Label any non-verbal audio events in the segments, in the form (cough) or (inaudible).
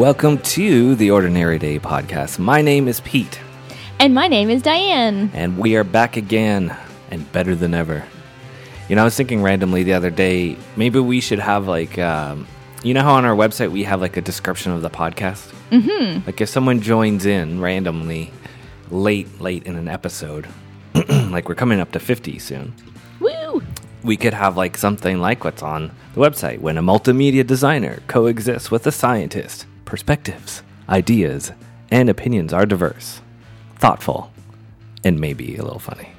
Welcome to the Ordinary Day podcast. My name is Pete, And my name is Diane. and we are back again and better than ever. You know, I was thinking randomly the other day, maybe we should have like, um, you know how on our website we have like a description of the podcast? Mm-hmm. Like if someone joins in randomly late, late in an episode, (clears throat) like we're coming up to 50 soon, Woo! we could have like something like what's on the website when a multimedia designer coexists with a scientist. Perspectives, ideas, and opinions are diverse, thoughtful, and maybe a little funny.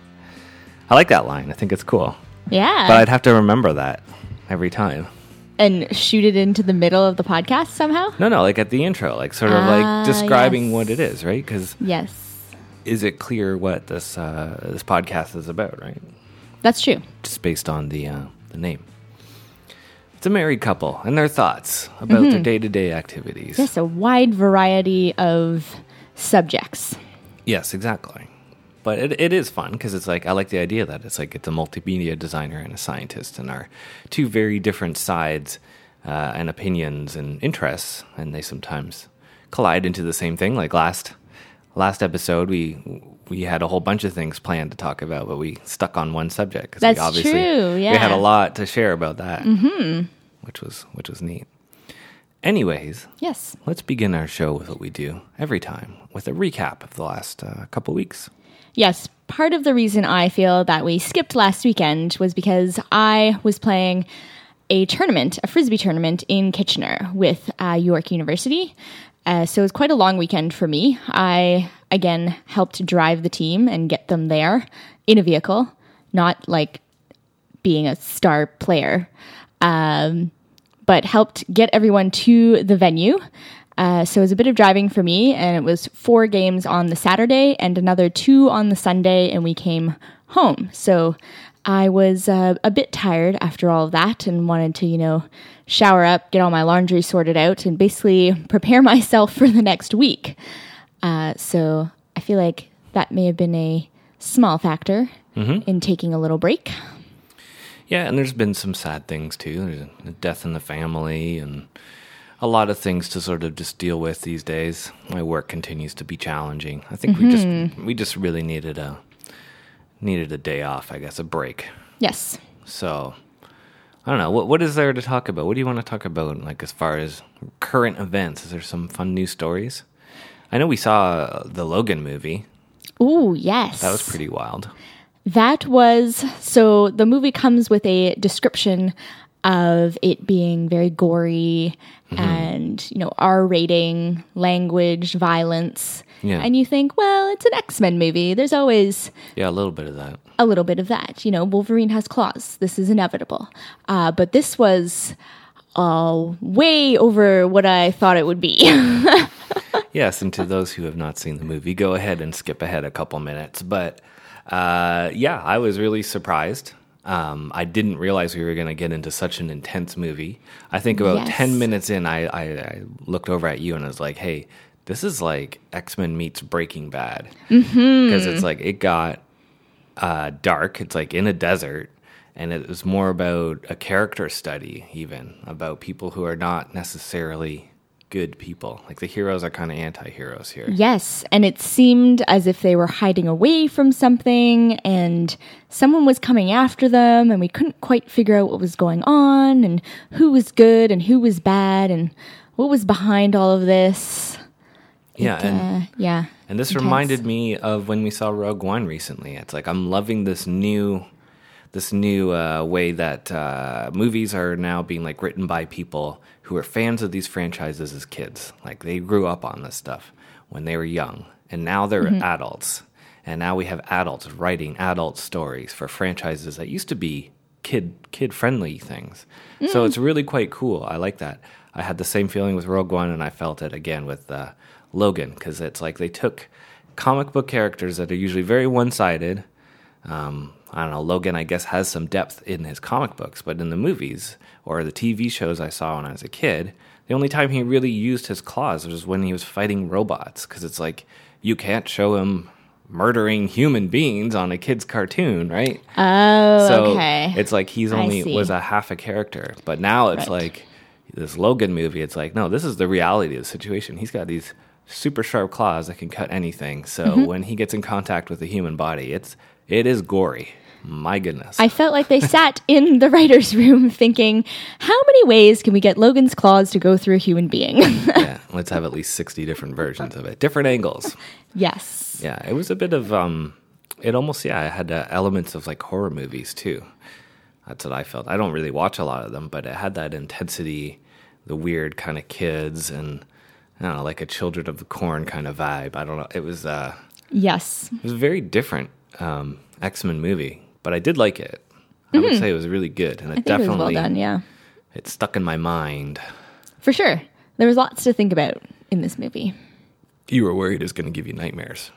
I like that line. I think it's cool. Yeah. But I'd have to remember that every time. and shoot it into the middle of the podcast somehow? No, no, like at the intro, like sort of Ah, like describing yes. what it is, right? Because Yes. is it clear what this uh, this podcast is about, right? That's true. just based on the uh, the name. It's a married couple and their thoughts about their day to day activities. Yes, a wide variety of subjects. Yes, exactly. But it, it is fun because it's like I like the idea that it's like it's a multimedia designer and a scientist and are two very different sides uh, and opinions and interests, and they sometimes collide into the same thing. Like last last episode, we we had a whole bunch of things planned to talk about, but we stuck on one subject. 'cause That's we obviously, true, We had a lot to share about that, mm-hmm. which was which was neat. Anyways, Yes. let's begin our show with what we do every time with a recap of the last uh, couple weeks. Yes. Part of the reason I feel that we skipped last weekend was because I was playing a tournament, a frisbee tournament in Kitchener with uh, York University. Uh, so it was quite a long weekend for me. I again helped drive the team and get them there in a vehicle, not like being a star player, um, but helped get everyone to the venue. Uh, so it was a bit of driving for me, and it was four games on the Saturday and another two on the Sunday, and we came home. So I was uh, a bit tired after all of that and wanted to, you know, shower up, get all my laundry sorted out, and basically prepare (laughs) myself for the next week. Uh, so I feel like that may have been a small factor in taking a little break. Yeah, and there's been some sad things too. There's a death in the family and a lot of things to sort of just deal with these days. My work continues to be challenging. I think we just we just really needed a needed a day off, I guess, a break. Yes. So I don't know. What what is there to talk about? What do you want to talk about like as far as current events? Is there some fun new stories? I know we saw the Logan movie. Ooh, yes. That was pretty wild. That was so the movie comes with a description of it being very gory Mm-hmm. and, you know, R rating, language, violence. Yeah. And you think, well, it's an X Men movie. There's always Yeah, a little bit of that. a little bit of that. You know, Wolverine has claws. This is inevitable. Uh, but this was uh, way over what I thought it would be. (laughs) Yes, and to those who have not seen the movie, go ahead and skip ahead a couple minutes. But uh, yeah, I was really surprised. Um, I didn't realize we were going to get into such an intense movie. I think about Yes. 10 minutes in, I, I, I looked over at you and I was like, hey, this is like X Men meets Breaking Bad. Because it's like, it got uh, dark. It's like in a desert. And it was more about a character study, even about people who are not necessarily good people. Like the heroes are kind of anti heroes here. Yes, and it seemed as if they were hiding away from something and someone was coming after them and we couldn't quite figure out what was going on and who was good and who was bad and what was behind all of this. Yeah. It, And, uh, yeah. and this intense. reminded me of when we saw Rogue One recently. It's like I'm loving this new. This new uh, way that uh, movies are now being like written by people who are fans of these franchises as kids. Like they grew up on this stuff when they were young, and now they're Mm-hmm. adults. And now we have adults writing adult stories for franchises that used to be kid kid friendly things. So it's really quite cool. I like that. I had the same feeling with Rogue One, and I felt it again with uh, Logan because it's like they took comic book characters that are usually very one sided. Um, I don't know. Logan, I guess, has some depth in his comic books, but in the movies or the TV shows I saw when I was a kid, the only time he really used his claws was when he was fighting robots. Because it's like you can't show him murdering human beings on a kid's cartoon, right? Oh, so okay. it's like he's only was a half a character, but now it's Right. like this Logan movie, it's like, no, this is the reality of the situation. He's got these super sharp claws that can cut anything. So Mm-hmm. when he gets in contact with the human body, it's it is gory. My goodness. I felt like they sat in the writer's room thinking, how many ways can we get Logan's claws to go through a human being? (laughs) yeah, let's have at least 60 different versions of it. Different angles. yes. Yeah, it was a bit of um it almost yeah, it had uh, elements of like horror movies too. That's what I felt. I don't really watch a lot of them, but it had that intensity, the weird kind of kids and I don't know, like a Children of the Corn kind of vibe. I don't know. It was uh Yes. it was a very different um X-Men movie, but I did like it. I would say it was really good and it Mm-hmm. I think it was definitely well done, yeah. it stuck in my mind. For sure. There was lots to think about in this movie. You were worried it was going to give you nightmares.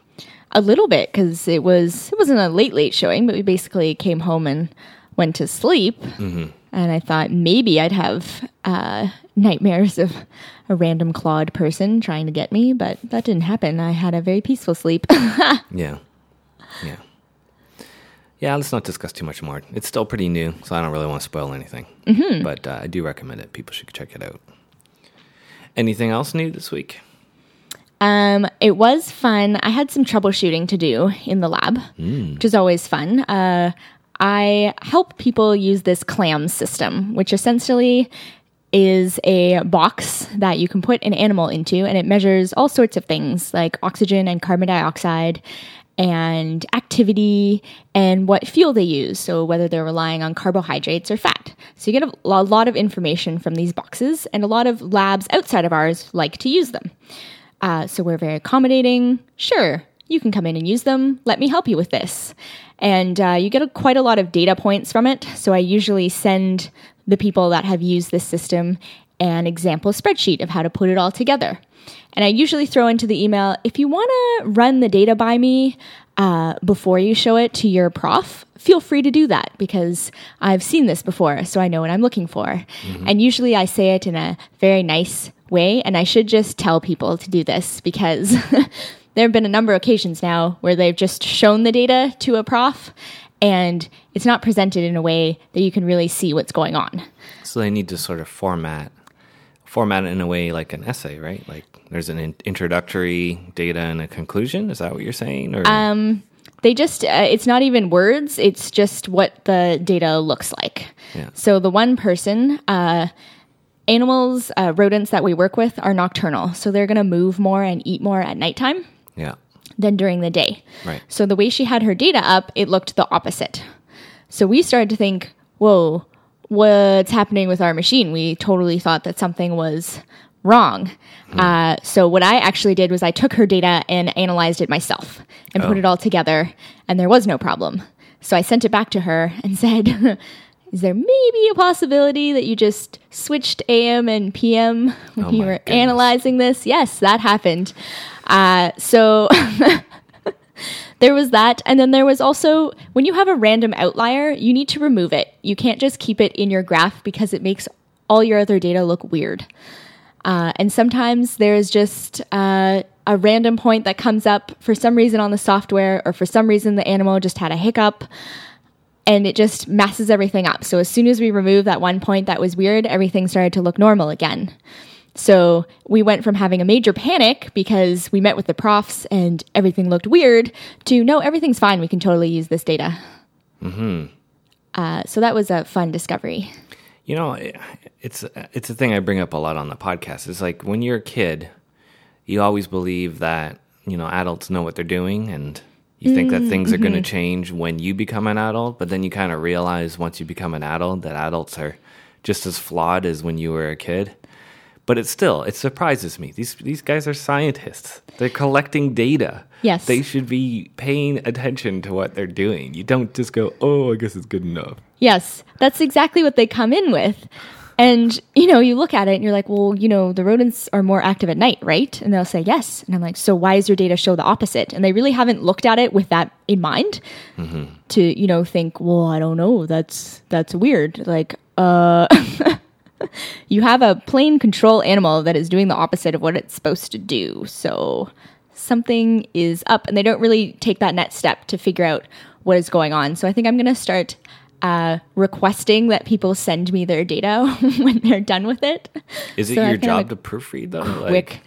A little bit because it was it wasn't a late late showing, but we basically came home and went to sleep. Mm-hmm. And I thought maybe I'd have uh, nightmares of a random clawed person trying to get me, but that didn't happen. I had a very peaceful sleep. (laughs) Yeah. Yeah. Yeah, let's not discuss too much more. It's still pretty new, so I don't really want to spoil anything. Mm-hmm. But uh, I do recommend it. People should check it out. Anything else new this week? Um, it was fun. I had some troubleshooting to do in the lab, which is always fun. Uh, I help people use this CLAM system, which essentially is a box that you can put an animal into, and it measures all sorts of things like oxygen and carbon dioxide and activity and what fuel they use. So, whether they're relying on carbohydrates or fat. So, you get a lot of information from these boxes, and a lot of labs outside of ours like to use them. Uh, so we're very accommodating. Sure, you can come in and use them. Let me help you with this. And uh, you get a, quite a lot of data points from it. So I usually send the people that have used this system an example spreadsheet of how to put it all together. And I usually throw into the email if you want to run the data by me uh, before you show it to your prof, feel free to do that because I've seen this before, so I know what I'm looking for. And usually I say it in a very nice way, and I should just tell people to do this because (laughs) there have been a number of occasions now where they've just shown the data to a prof and it's not presented in a way that you can really see what's going on. So they need to sort of format format it in a way like an essay, right? Like there's an in- introductory data and a conclusion. Is that what you're saying? Or they just uh, it's not even words it's just what the data looks like Yeah. so the one person uh, animals uh, rodents that we work with are nocturnal so they're going to move more and eat more at nighttime yeah, than during the day Right. so the way she had her data up it looked the opposite so we started to think whoa what's happening with our machine. We totally thought that something was wrong. Uh, so what i actually did was i took her data and analyzed it myself and put Oh. it all together and there was no problem. So i sent it back to her and (laughs) said is there maybe a possibility that you just switched am and pm when Oh you were goodness. analyzing this? Yes that happened. Uh, so (laughs) (laughs) there was that and then there was also when you have a random outlier you need to remove it. You can't just keep it in your graph because it makes all your other data look weird. Uh, and sometimes there's just uh, a random point that comes up for some reason on the software or for some reason the animal just had a hiccup and it just messes everything up. So as soon as we remove that one point that was weird everything started to look normal again so we went from having a major panic because we met with the profs and everything looked weird to no, everything's fine. We can totally use this data. Mm-hmm. Uh, so that was a fun discovery. You know, it's it's a thing I bring up a lot on the podcast. It's like when you're a kid, you always believe that you know adults know what they're doing, and you think that things are going to change when you become an adult. But then you kind of realize once you become an adult that adults are just as flawed as when you were a kid. But it still it surprises me. These these guys are scientists. They're collecting data. Yes. they should be paying attention to what they're doing. You don't just go, "Oh, I guess it's good enough." Yes, that's exactly what they come in with. And, you know, you look at it and you're like, well, you know, the rodents are more active at night, right? And they'll say yes. And I'm like, so why does your data show the opposite? And they really haven't looked at it with that in mind to, you know, think, well, I don't know. That's, that's weird. Like, uh, (laughs) you have a plain control animal that is doing the opposite of what it's supposed to do. So something is up, and they don't really take that next step to figure out what is going on. So I think I'm going to start uh, requesting that people send me their data (laughs) when they're done with it. Is it So your job like, to proofread though? quick.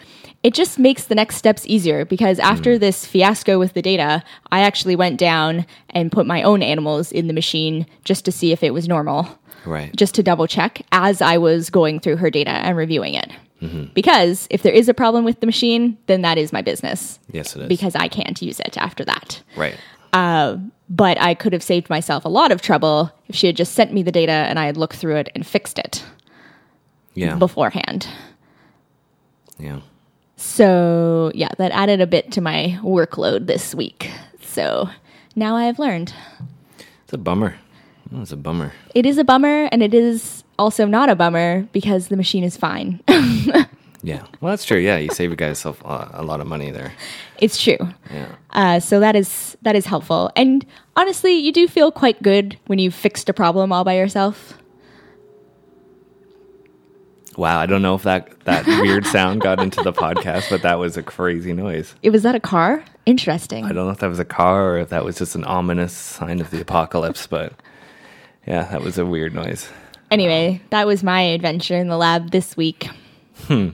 It just makes the next steps easier because after Hmm. this fiasco with the data, I actually went down and put my own animals in the machine just to see if it was normal, right. just to double check as I was going through her data and reviewing it. Mm-hmm. Because if there is a problem with the machine, then that is my business yes, it is. because I can't use it after that. right. But I could have saved myself a lot of trouble if she had just sent me the data and I had looked through it and fixed it Yeah. beforehand. yeah. So, yeah, that added a bit to my workload this week. So now I have learned. It's a bummer. Oh, It's a bummer. It is a bummer, and it is also not a bummer because the machine is fine. (laughs) Yeah. Well, that's true. Yeah, you save yourself a a lot of money there. it's true. Yeah. Uh, so that is that is helpful. And honestly, you do feel quite good when you've fixed a problem all by yourself. Wow. I don't know if that that (laughs) weird sound got into the podcast, but that was a crazy noise. It was that a car? Interesting. I don't know if that was a car or if that was just an ominous sign of the apocalypse, (laughs) but yeah, that was a weird noise. Anyway, that was my adventure in the lab this week. Hmm.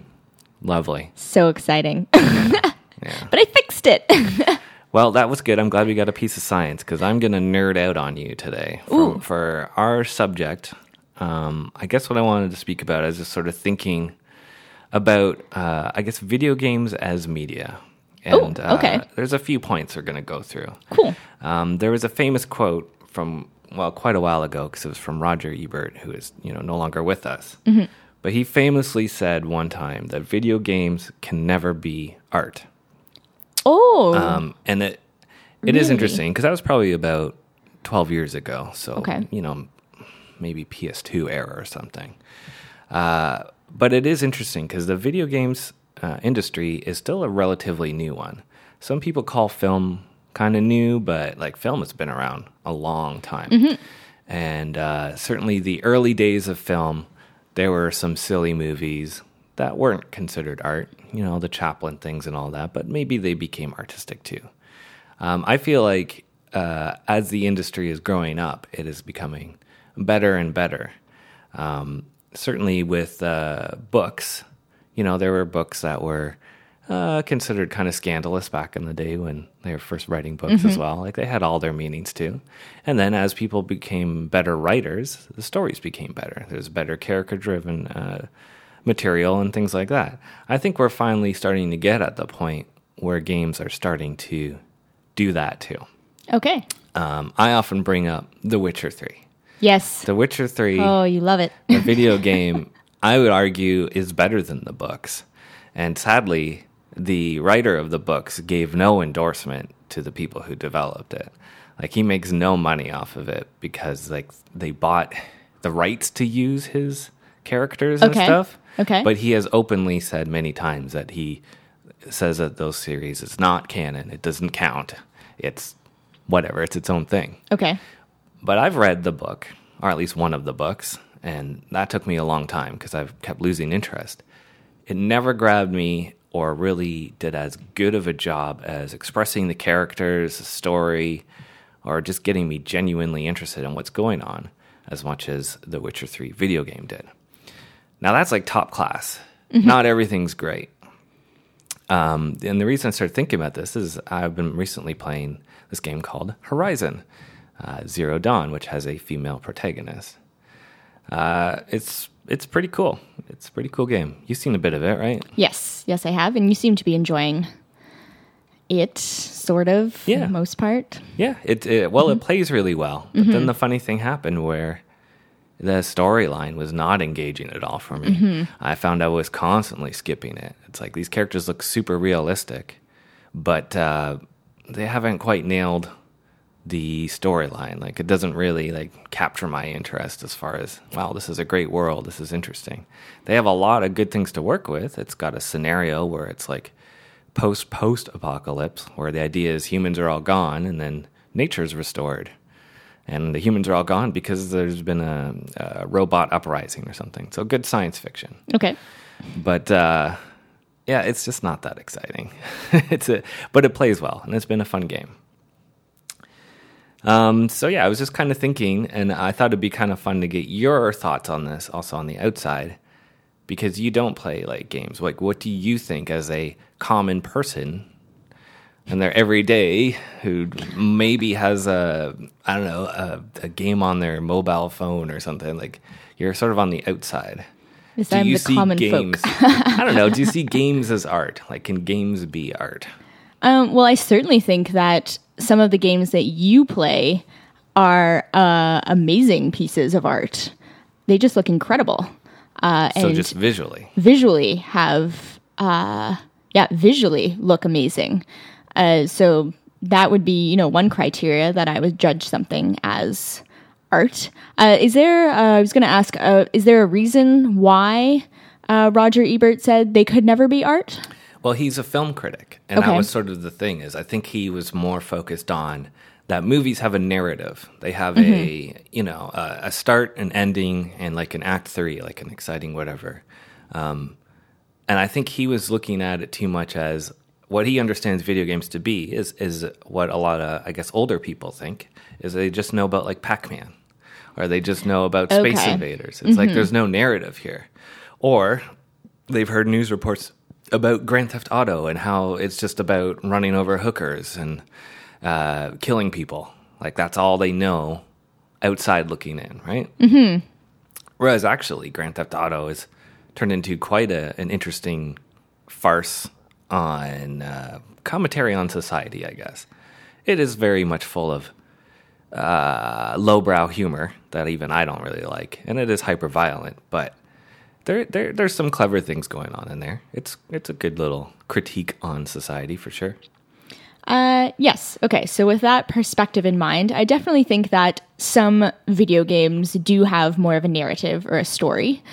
Lovely. So exciting. Yeah. (laughs) but I fixed it. Well, that was good. I'm glad we got a piece of science because I'm going to nerd out on you today for, for our subject. Um, I guess what I wanted to speak about is just sort of thinking about, uh, I guess, video games as media. And Ooh, okay. uh, there's a few points we're going to go through. cool. Um, there was a famous quote from well, quite a while ago because it was from Roger Ebert, who is you know no longer with us. But he famously said one time that video games can never be art. Oh, Um, and it it is Really? interesting because that was probably about twelve years ago. So Okay. you know maybe PS2 era or something. Uh, but it is interesting because the video games uh, industry is still a relatively new one. Some people call film kind of new, but like film has been around a long time. And uh, certainly the early days of film, there were some silly movies that weren't considered art, you know, the Chaplin things and all that, but maybe they became artistic too. Um, I feel like uh, as the industry is growing up, it is becoming better and better. Um, certainly with uh, books, you know, there were books that were uh, considered kind of scandalous back in the day when they were first writing books as well. Like they had all their meanings too. And then as people became better writers, the stories became better. There's better character driven uh, material and things like that. I think we're finally starting to get at the point where games are starting to do that too. okay. Um, I often bring up The Witcher 3. Yes. The Witcher 3 Oh, you love it. the (laughs) video game, I would argue, is better than the books. And sadly, the writer of the books gave no endorsement to the people who developed it. Like he makes no money off of it because like they bought the rights to use his characters and Okay. stuff. Okay. But he has openly said many times that he says that those series is not canon. It doesn't count. It's whatever. It's its own thing Okay. But I've read the book, or at least one of the books, and that took me a long time because I've kept losing interest. It never grabbed me or really did as good of a job as expressing the characters, the story, or just getting me genuinely interested in what's going on as much as The Witcher 3 video game did. Now that's like top class. Not everything's great. Um, and the reason I started thinking about this is I've been recently playing this game called Horizon uh, Zero Dawn, which has a female protagonist. Uh, it's it's pretty cool. It's a pretty cool game. You've seen a bit of it, right? Yes. Yes, I have. And you seem to be enjoying it, sort of, for Yeah. the most part. Yeah. It, it well, it plays really well. But then the funny thing happened where the storyline was not engaging at all for me. I found I was constantly skipping it. It's like these characters look super realistic, but uh, they haven't quite nailed the storyline. Like it doesn't really like capture my interest as far as wow, this is a great world. This is interesting. They have a lot of good things to work with. It's got a scenario where it's like post post apocalypse, where the idea is humans are all gone and then nature's restored, and the humans are all gone because there's been a, a robot uprising or something. So good science fiction Okay. but uh, yeah, it's just not that exciting. (laughs) it's a, but it plays well, and it's been a fun game. Um, so yeah, I was just kind of thinking, and I thought it'd be kind of fun to get your thoughts on this, also on the outside, because you don't play like games. Like, what do you think as a common person in their everyday who maybe has a I don't know a, a game on their mobile phone or something? Like, you're sort of on the outside. Yes, Do I'm you see common games? I don't know. Do you see (laughs) games as art? Like, can games be art? Um, well, I certainly think that some of the games that you play are uh, amazing pieces of art. They just look incredible. Uh, So and just visually. visually have, uh, yeah, visually look amazing. Uh, so that would be, you know, one criteria that I would judge something as art. Uh, is there, uh, I was going to ask, uh, is there a reason why uh, Roger Ebert said they could never be art? Well, he's a film critic, and that was sort of the thing. Is I think he was more focused on that movies have a narrative. They have Mm-hmm. a you know a, a start, an ending, and like an act three, like an exciting whatever. Um, and I think he was looking at it too much as what he understands video games to be is is what a lot of I guess older people think is they just know about like Pac Man, or they just know about Space Invaders. It's like there's no narrative here, or they've heard news reports about Grand Theft Auto and how it's just about running over hookers and uh, killing people. Like that's all they know outside looking in, right? Mm-hmm. Whereas actually, Grand Theft Auto is turned into quite a, an interesting farce on uh, commentary on society. I guess it is very much full of uh, lowbrow humor that even I don't really like, and it is hyper violent, but there, there there's some clever things going on in there. It's it's a good little critique on society for sure. Uh, yes. Okay. So with that perspective in mind, I definitely think that some video games do have more of a narrative or a story.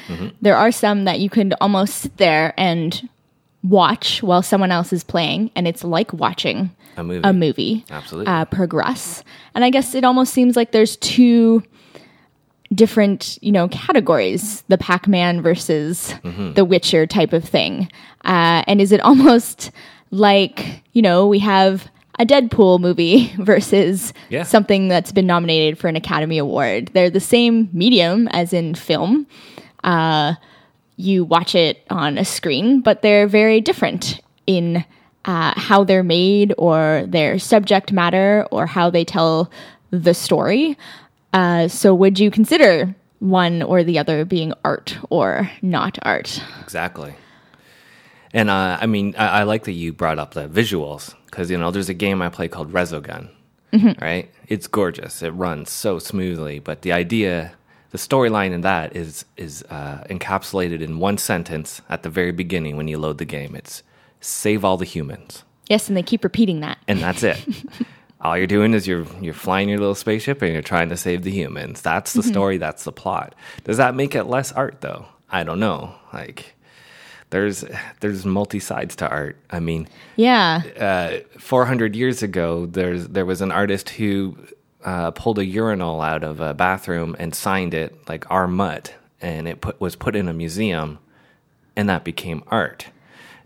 There are some that you can almost sit there and watch while someone else is playing, and it's like watching A movie. a movie Absolutely. uh, progress. And I guess it almost seems like there's two different, you know, categories: the Pac-Man versus the Witcher type of thing. Uh, and is it (laughs) almost like you know we have a Deadpool movie (laughs) versus Yeah. something that's been nominated for an Academy Award? They're the same medium as in film. Uh, you watch it on a screen, but they're very different in uh, how they're made or their subject matter or how they tell the story. Uh, so, would you consider one or the other being art or not art? Exactly. And uh, I mean, I, I like that you brought up the visuals because you know there's a game I play called Resogun, right? It's gorgeous. It runs so smoothly, but the idea, the storyline in that is is uh, encapsulated in one sentence at the very beginning when you load the game. It's save all the humans, Yes, and they keep repeating that. and that's it. (laughs) all you're doing is you're you're flying your little spaceship and you're trying to save the humans. That's the story. That's the plot. Does that make it less art though? I don't know. Like there's there's multi sides to art. I mean, Yeah. uh, 400 years ago, there's there was an artist who uh, pulled a urinal out of a bathroom and signed it like R. Mutt, and it put, was put in a museum, and that became art.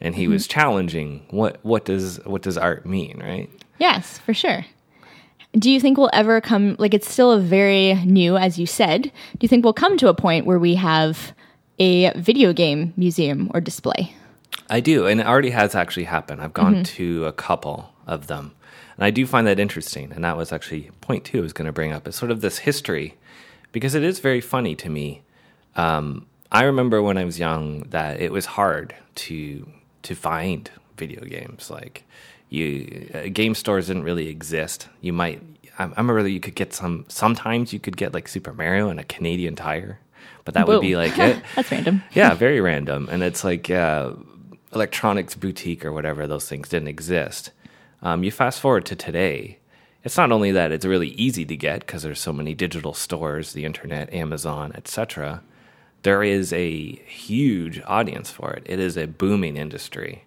And he was challenging what what does what does art mean, right? Yes, for sure. Do you think we'll ever come, like, it's still a very new, as you said. Do you think we'll come to a point where we have a video game museum or display? I do, and it already has actually happened. I've gone to a couple of them, and I do find that interesting. And that was actually point two I was going to bring up is sort of this history, because it is very funny to me. Um, I remember when I was young that it was hard to to find video games. Like you, uh, game stores didn't really exist. You might. I, I remember that you could get some. Sometimes you could get like Super Mario and a Canadian Tire, but that would be like (laughs) it. That's random. yeah, very random. And it's like uh, electronics boutique or whatever, those things didn't exist. Um, you fast forward to today, it's not only that it's really easy to get because there's so many digital stores, the internet, Amazon, etc. There is a huge audience for it. It is a booming industry,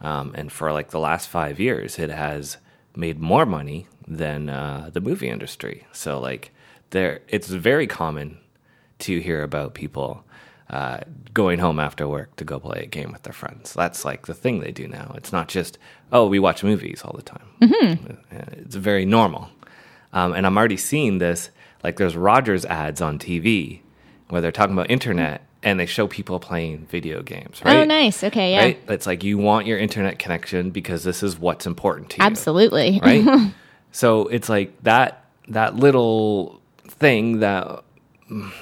um, and for like the last five years, it has made more money than uh, the movie industry. So like, there, it's very common to hear about people uh, going home after work to go play a game with their friends. That's like the thing they do now. It's not just oh we watch movies all the time. Mm-hmm. It's very normal. Um, and I'm already seeing this. Like there's Rogers ads on TV where they're talking about internet and they show people playing video games, oh, right? Oh, nice. Okay, yeah. Right? It's like you want your internet connection because this is what's important to you. Absolutely. (laughs) Right? (laughs) so it's like that that little thing that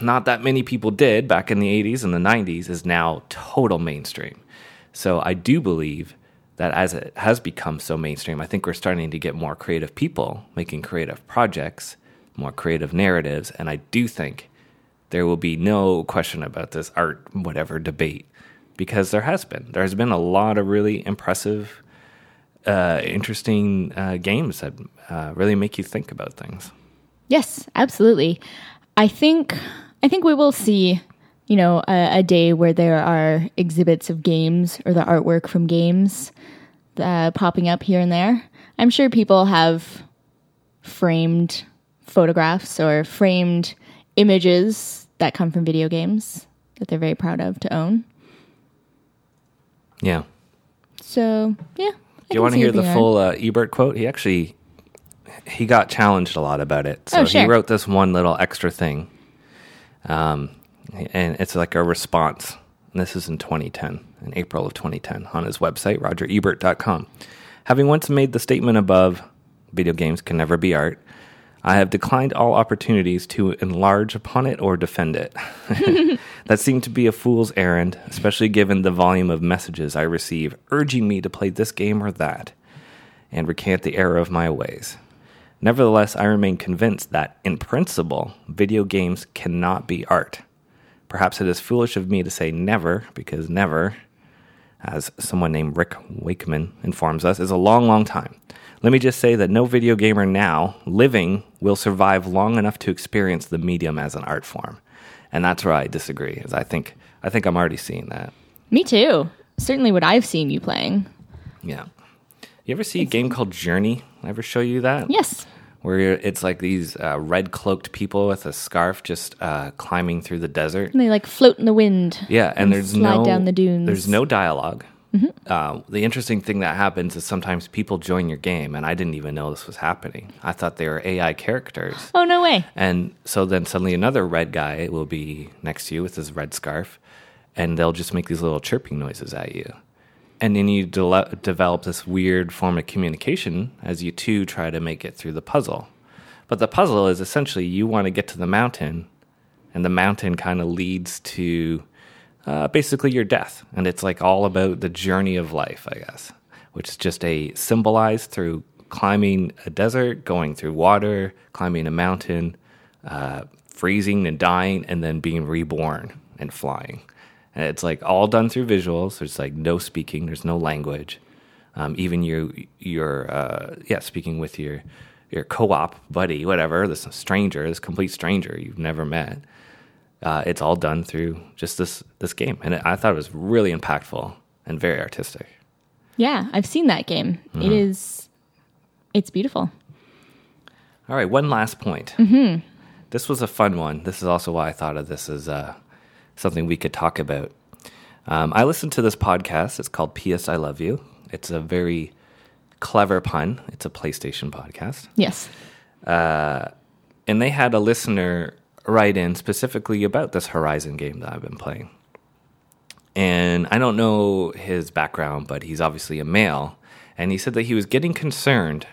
not that many people did back in the 80s and the 90s is now total mainstream. So I do believe that as it has become so mainstream, I think we're starting to get more creative people making creative projects, more creative narratives, and I do think there will be no question about this art whatever debate because there has been. There has been a lot of really impressive, uh, interesting uh, games that uh, really make you think about things. Yes, absolutely. I think I think we will see, you know, a, a day where there are exhibits of games or the artwork from games uh, popping up here and there. I'm sure people have framed photographs or framed images that come from video games that they're very proud of to own. Yeah. So yeah. Do you want to hear the full uh, Ebert quote? He actually he got challenged a lot about it. So Oh, sure. he wrote this one little extra thing, um, and it's like a response. And this is in 2010, in April of 2010, on his website, rogerebert.com. Having once made the statement above, video games can never be art. I have declined all opportunities to enlarge upon it or defend it. (laughs) that seemed to be a fool's errand, especially given the volume of messages I receive urging me to play this game or that and recant the error of my ways. Nevertheless, I remain convinced that, in principle, video games cannot be art. Perhaps it is foolish of me to say never, because never, as someone named Rick Wakeman informs us, is a long, long time. Let me just say that no video gamer now living will survive long enough to experience the medium as an art form. And that's where I disagree, is I think I think I'm already seeing that. Me too. Certainly what I've seen you playing. Yeah. You ever see a game called Journey? I ever show you that? Yes. where it's like these uh, red cloaked people with a scarf just uh, climbing through the desert. And they like float in the wind. Yeah, and, there's slide no down the dunes. There's no dialog Uh, the interesting thing that happens is sometimes people join your game, and I didn't even know this was happening. I thought they were AI characters. (gasps) Oh no way. And so then suddenly another red guy will be next to you with his red scarf, and they'll just make these little chirping noises at you. And then you de- develop this weird form of communication as you two try to make it through the puzzle. But the puzzle is essentially you want to get to the mountain, and the mountain kind of leads to uh, basically your death. And it's like all about the journey of life, I guess, which is just a symbolized through climbing a desert, going through water, climbing a mountain, uh, freezing and dying, and then being reborn and flying. And it's like all done through visuals. There's like no speaking. There's no language. Um, even your your uh, yeah, speaking with your your co-op buddy, whatever, this stranger, this complete stranger you've never met. Uh, it's all done through just this this game, and I thought it was really impactful and very artistic. Yeah, I've seen that game. Mm-hmm. It is. It's beautiful. All right, one last point. Mm-hmm. This was a fun one. This is also why I thought of this as uh, something we could talk about. Um, I listened to this podcast. It's called P.S. I Love You. It's a very clever pun. It's a PlayStation podcast. Yes. And they had a listener write in specifically about this Horizon game that I've been playing. And I don't know his background, but he's obviously a male. And he said that he was getting concerned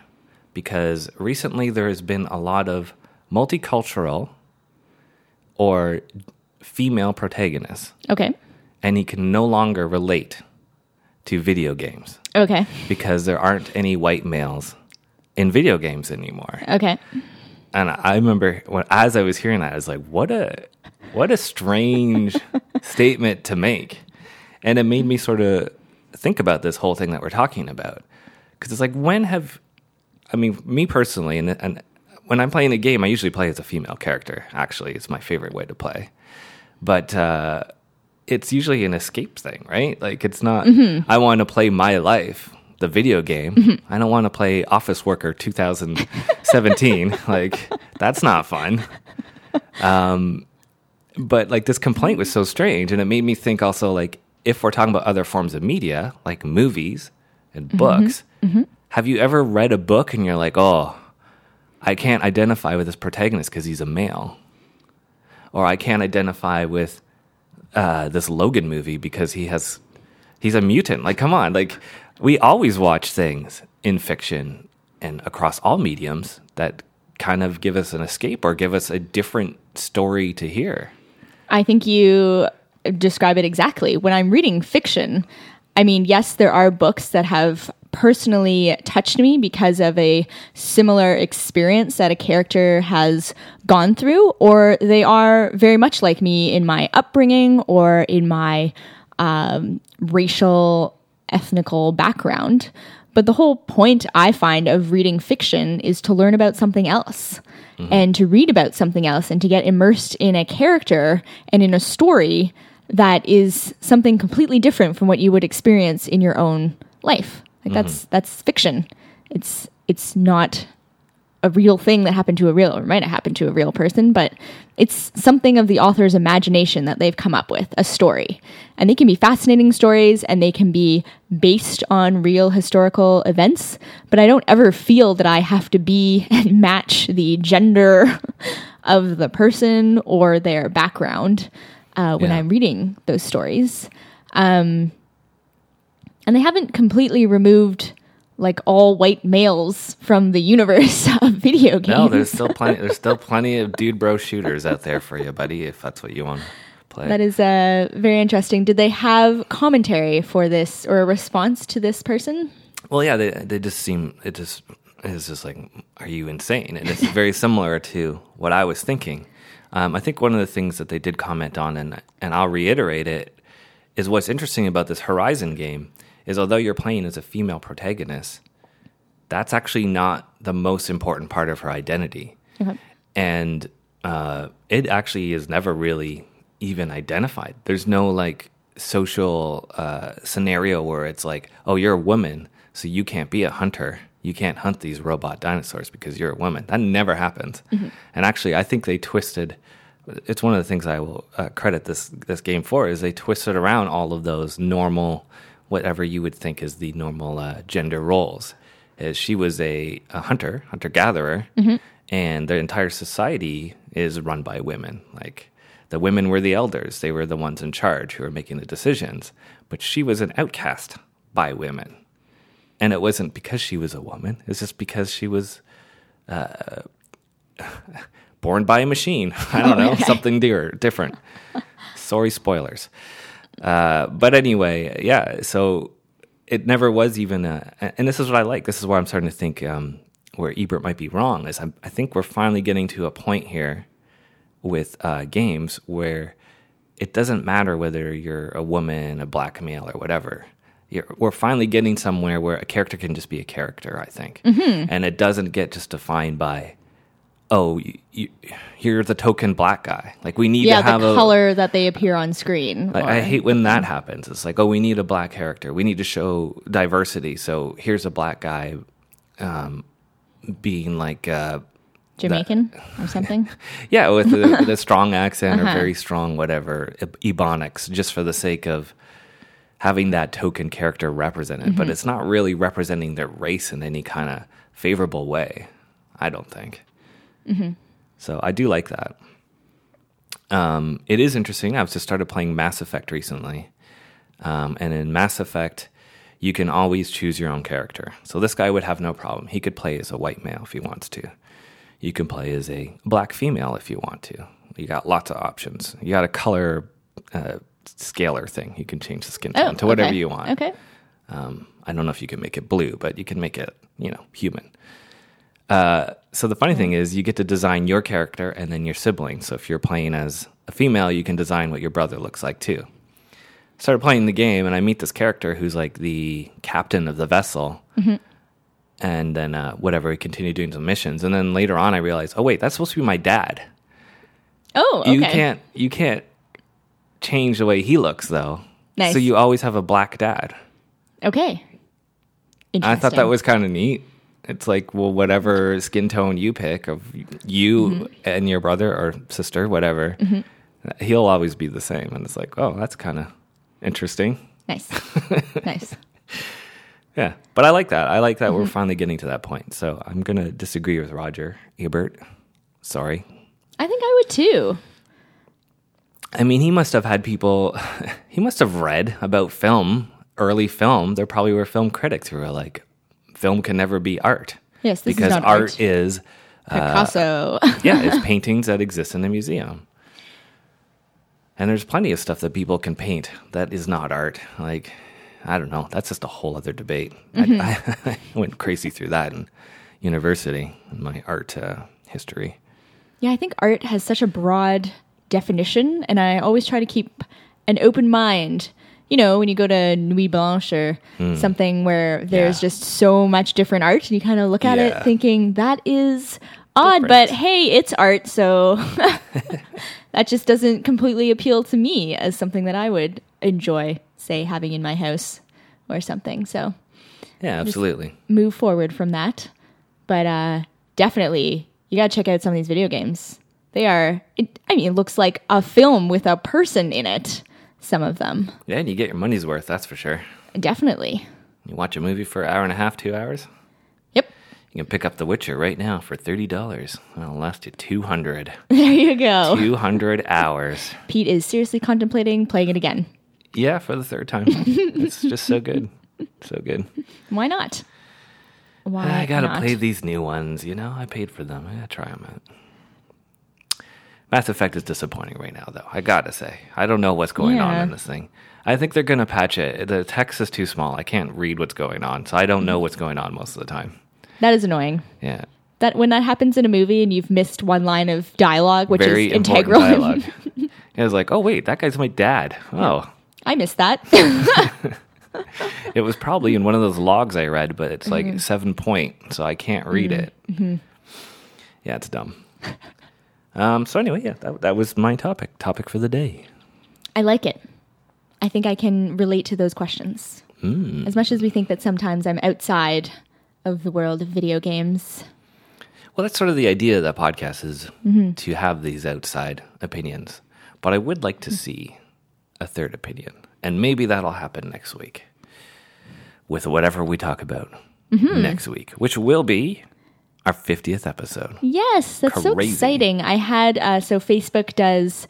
because recently there has been a lot of multicultural or female protagonists, Okay. and he can no longer relate to video games Okay. because there aren't any white males in video games anymore. Okay. And I remember when, as I was hearing that, I was like, "What a, what a strange (laughs) statement to make," and it made me sort of think about this whole thing that we're talking about, because it's like, when have, I mean, me personally, and and when I'm playing a game, I usually play as a female character. Actually, it's my favorite way to play, but. uh it's usually an escape thing, right? Like it's not. I want to play my life, the video game. I don't want to play Office Worker (laughs) 2017. like that's not fun. Um, but like this complaint was so strange, and it made me think also like if we're talking about other forms of media, like movies and books, have you ever read a book and you're like, oh, I can't identify with this protagonist because he's a male, or I can't identify with uh, this Logan movie because he has he's a mutant. Like, come on, like we always watch things in fiction and across all mediums that kind of give us an escape or give us a different story to hear. I think you describe it exactly. When I'm reading fiction, I mean, yes, there are books that have personally touched me because of a similar experience that a character has gone through, or they are very much like me in my upbringing or in my um, racial, ethnical background. But the whole point I find of reading fiction is to learn about something else mm-hmm. and to read about something else and to get immersed in a character and in a story that is something completely different from what you would experience in your own life. Like mm-hmm. that's that's fiction. It's it's not a real thing that happened to a real or might have happened to a real person, but it's something of the author's imagination that they've come up with, a story. And they can be fascinating stories and they can be based on real historical events, but I don't ever feel that I have to be (laughs) and match the gender (laughs) of the person or their background uh, when Yeah. I'm reading those stories. Um, and they haven't completely removed like all white males from the universe (laughs) of video games. No, there's still plenty. There's still plenty of dude bro shooters out there for you, buddy. If that's what you want to play. That is uh, very interesting. Did they have commentary for this or a response to this person? Well, yeah, they they just seem it just is just like, are you insane? And it's very similar to what I was thinking. Um, I think one of the things that they did comment on, and and I'll reiterate it, is what's interesting about this Horizon game is although you're playing as a female protagonist, that's actually not the most important part of her identity, Okay. and uh, it actually is never really even identified. There's no like social uh, scenario where it's like, oh, you're a woman, so you can't be a hunter. You can't hunt these robot dinosaurs because you're a woman. That never happens. And actually, I think they twisted. It's one of the things I will uh, credit this this game for is they twisted around all of those normal, whatever you would think is the normal uh, gender roles. Is she was a, a hunter, hunter gatherer, and the entire society is run by women. Like the women were the elders; they were the ones in charge who were making the decisions. But she was an outcast by women, and it wasn't because she was a woman. it's just because she was uh, (laughs) born by a machine. (laughs) I don't know, (laughs) something dear, different. Sorry, spoilers. Uh, but anyway, yeah. So it never was even a, and this is what I like. This is why I'm starting to think um, where Ebert might be wrong. Is I, I think we're finally getting to a point here with uh, games where it doesn't matter whether you're a woman, a black male, or whatever. You're, we're finally getting somewhere where a character can just be a character. I think, and it doesn't get just defined by, oh, you, you, you're the token black guy. Like we need Yeah, to have the a color that they appear on screen. I, or- I hate when that happens. It's like, oh, we need a black character. We need to show diversity. So here's a black guy um, being like, uh, Jamaican or something. (laughs) yeah, with a, with a strong (laughs) accent Uh-huh. or very strong whatever ebonics, just for the sake of having that token character represented. But it's not really representing their race in any kind of favorable way. I don't think. So I do like that. Um, it is interesting. I've just started playing Mass Effect recently, um, and in Mass Effect, you can always choose your own character. So this guy would have no problem. He could play as a white male if he wants to. You can play as a black female if you want to. You got lots of options. You got a color uh, scaler thing. You can change the skin tone to whatever Oh, okay. you want. Okay. Um, I don't know if you can make it blue, but you can make it, you know, human. Uh, so the funny thing is, you get to design your character and then your sibling. So if you're playing as a female, you can design what your brother looks like too. Started playing the game, and I meet this character who's like the captain of the vessel, and then uh, whatever, we continue doing some missions, and then later on, I realized, oh wait, that's supposed to be my dad. Oh, okay. You can't, you can't change the way he looks though. Nice. So you always have a black dad. Okay. I thought that was kind of neat. It's like, well, whatever skin tone you pick of you Mm-hmm. and your brother or sister, whatever, he'll always be the same. And it's like, oh, that's kind of interesting. nice. (laughs) nice. Yeah, but I like that. I like that we're finally getting to that point. So I'm gonna disagree with Roger Ebert. Sorry. I think I would too. I mean, he must have had people. (laughs) He must have read about film, early film. There probably were film critics who were like, "Film can never be art." Yes, this is because not art, art. is Picasso. (laughs) yeah, it's paintings that exist in a museum. And there's plenty of stuff that people can paint that is not art. Like, I don't know. That's just a whole other debate. I, (laughs) I, went crazy through that in university in my art uh, history. yeah, I think art has such a broad definition, and I always try to keep an open mind. You know, when you go to Nuit Blanche or something where there's Yeah. just so much different art, and you kind of look at Yeah. it thinking that is odd, Different. but hey, it's art, so (laughs) that just doesn't completely appeal to me as something that I would enjoy, say, having in my house or something. So Yeah, absolutely. move forward from that. But uh, definitely, you got to check out some of these video games. They are, it, I mean, it looks like a film with a person in it, some of them. Yeah, and you get your money's worth, that's for sure. Definitely. You watch a movie for an hour and a half, two hours. Yep. You can pick up The Witcher right now for $30. It'll last you 200. (laughs) There you go. 200 hours. Pete is seriously contemplating playing it again. Yeah, for the third time. (laughs) it's just so good. So good. Why not? Why I gotta not? play these new ones, you know? I paid for them. I gotta try them out. Mass Effect is disappointing right now, though. I gotta say. I don't know what's going on in this thing. I think they're gonna patch it. The text is too small. I can't read what's going on, so I don't know what's going on most of the time. That is annoying. Yeah. That when that happens in a movie and you've missed one line of dialogue, which Very is integral. dialogue. (laughs) I was like, oh, wait, that guy's my dad. Oh. I missed that. (laughs) (laughs) It was probably in one of those logs I read, but it's Mm-hmm. like seven point, so I can't read it. Yeah, it's dumb. Um, so anyway, yeah, that, that was my topic. Topic for the day. I like it. I think I can relate to those questions. Hmm. As much as we think that sometimes I'm outside of the world of video games. Well, that's sort of the idea of the podcast is Mm-hmm. to have these outside opinions. But I would like Mm. to see a third opinion, and maybe that'll happen next week with whatever we talk about Mm-hmm. next week, which will be our fiftieth episode. Yes, that's so exciting. I had uh, so Facebook does,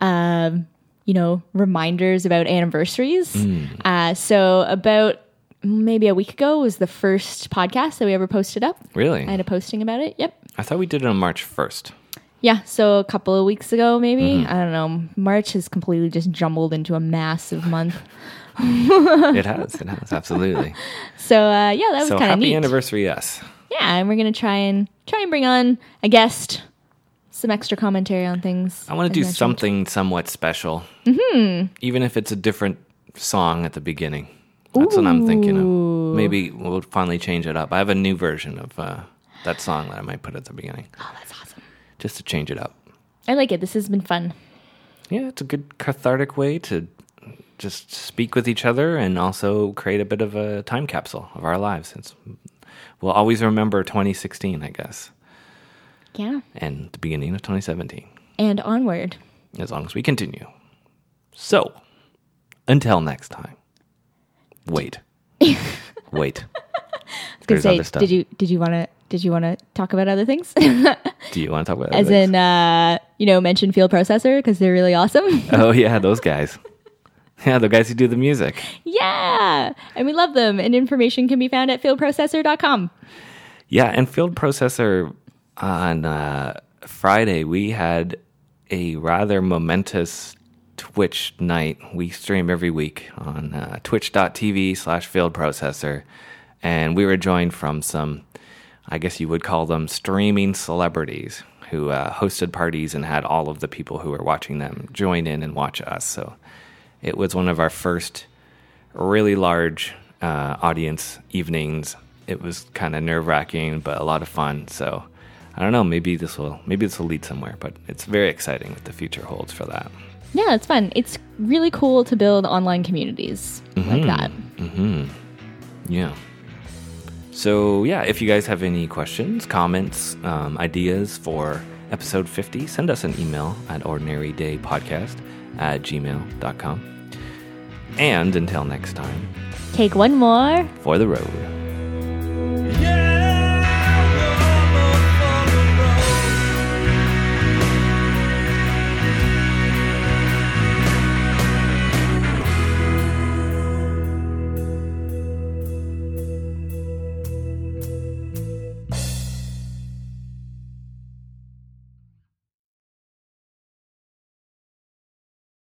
um, you know, reminders about anniversaries. Hmm. Uh, so about maybe a week ago was the first podcast that we ever posted up. Really? I had a posting about it. Yep. I thought we did it on March first. Yeah, so a couple of weeks ago, maybe Mm-hmm. I don't know. March has completely just jumbled into a massive month. (laughs) it has. It has absolutely. (laughs) So uh, yeah, that was so kind of happy neat. anniversary, yes. Yeah, and we're gonna try and try and bring on a guest, some extra commentary on things. I want to do mentioned. something somewhat special, mm-hmm. even if it's a different song at the beginning. That's what I'm thinking of. Maybe we'll finally change it up. I have a new version of uh, that song that I might put at the beginning, Oh, that's awesome. just to change it up. I like it. This has been fun. Yeah, it's a good cathartic way to just speak with each other and also create a bit of a time capsule of our lives. It's, we'll always remember 2016, I guess, Yeah, and the beginning of 2017. and onward. as long as we continue. So, until next time. Wait. (laughs) Wait. I was There's gonna other say, stuff. did you did you want to did you want to talk about other things? (laughs) Do you want to talk about As other in, uh, you know, mention Field Processor because they're really awesome. Oh yeah, (laughs) those guys. Yeah, the guys who do the music. yeah, and we love them. And information can be found at fieldprocessor.com. Yeah, and Field Processor on uh, Friday we had a rather momentous Twitch night. We stream every week on uh, twitch.tv slash field processor. And we were joined from some, I guess you would call them streaming celebrities who uh, hosted parties and had all of the people who were watching them join in and watch us. So it was one of our first really large uh, audience evenings. It was kind of nerve wracking, but a lot of fun. So I don't know. Maybe this will maybe this will lead somewhere. But it's very exciting what the future holds for that. Yeah, it's fun. It's really cool to build online communities like that. Yeah. So yeah, if you guys have any questions, comments, um, ideas for episode 50, send us an email at ordinarydaypodcast at gmail.com. And until next time, Take one more. For the road.